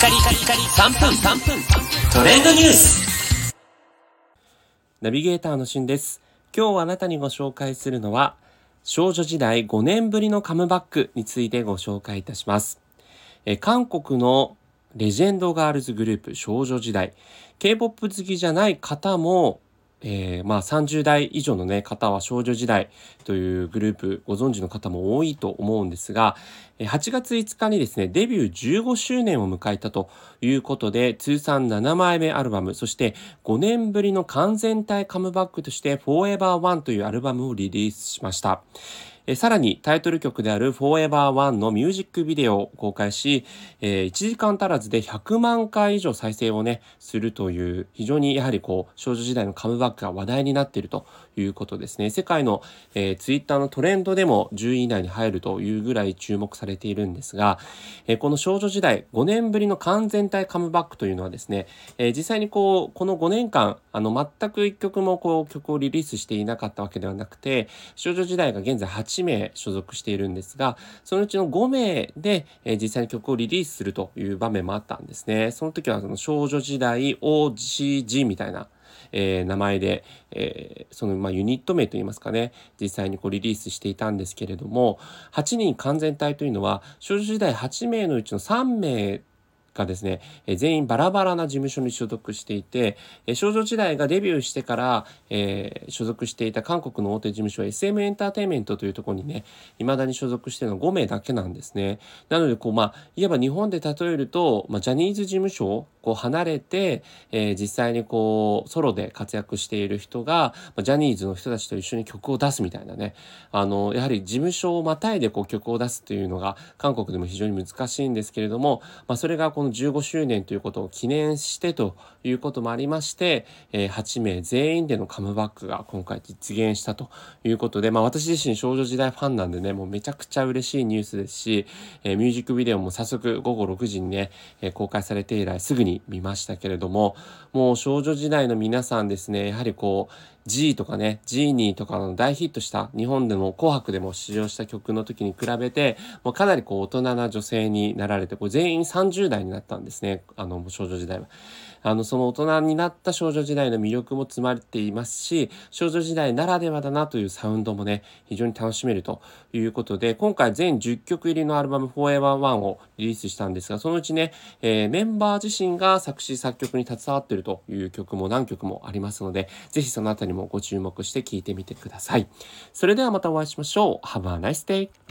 カリカリカリ3分3分トレンドニュースナビゲーターのしんです。今日あなたにご紹介するのは、少女時代5年ぶりのカムバックについてご紹介いたします。え韓国のレジェンドガールズグループ少女時代。K-POP 好きじゃない方も、えーまあ30代以上のね、方は少女時代というグループご存知の方も多いと思うんですが、8月5日にですね、デビュー15周年を迎えたということで、通算7枚目アルバム、そして5年ぶりの完全体カムバックとして Forever One というアルバムをリリースしました。えさらにタイトル曲である Forever One のミュージックビデオを公開し、え1時間足らずで100万回以上再生をね、するという、非常にやはりこう、少女時代のカムバックが話題になっているということですね。世界の、えー、ツイッターのトレンドでも10位以内に入るというぐらい注目されているんですが、えこの少女時代5年ぶりの完全体カムバックというのはですね、え実際にこう、この5年間、あの、全く一曲もこう、曲をリリースしていなかったわけではなくて、少女時代が現在8名所属しているんですが、そのうちの5名で、えー実際に曲をリリースするという場面もあったんですね。その時はその少女時代 OGG みたいな、えー名前で、えーその、まあ、ユニット名といいますかね、実際にこうリリースしていたんですけれども、8人完全体というのは、少女時代8名のうちの3名がですね、え全員バラバラな事務所に所属していて、え少女時代がデビューしてから、えー所属していた韓国の大手事務所 SM エンターテインメントというところにね、未だに所属してるのは5名だけなんですね。なので、こう、まあ、いわば日本で例えると、まあ、ジャニーズ事務所こう離れて、えー実際にこう、ソロで活躍している人が、ジャニーズの人たちと一緒に曲を出すみたいなね、あの、やはり事務所をまたいでこう曲を出すというのが、韓国でも非常に難しいんですけれども、まあ、それがこの15周年ということを記念してということもありまして、えー8名全員でのカムバックが今回実現したということで、まあ、私自身少女時代ファンなんでね、もうめちゃくちゃ嬉しいニュースですし、えーミュージックビデオも早速午後6時にね、えー公開されて以来すぐに見ましたけれども、もう少女時代の皆さんですね、やはりこう、G とかね、ジーニーとかの大ヒットした日本での紅白でも出場した曲の時に比べて、もうかなりこう大人な女性になられて、こう全員30代になったんですね、あの少女時代は。あのその大人になった少女時代の魅力も詰まっていますし少女時代ならではだなというサウンドもね非常に楽しめるということで今回全10曲入りのアルバム Forever One をリリースしたんですがそのうちね、えーメンバー自身が作詞作曲に携わっているという曲も何曲もありますのでぜひそのあたりもご注目して聞いてみてください。それではまたお会いしましょう。Have a nice day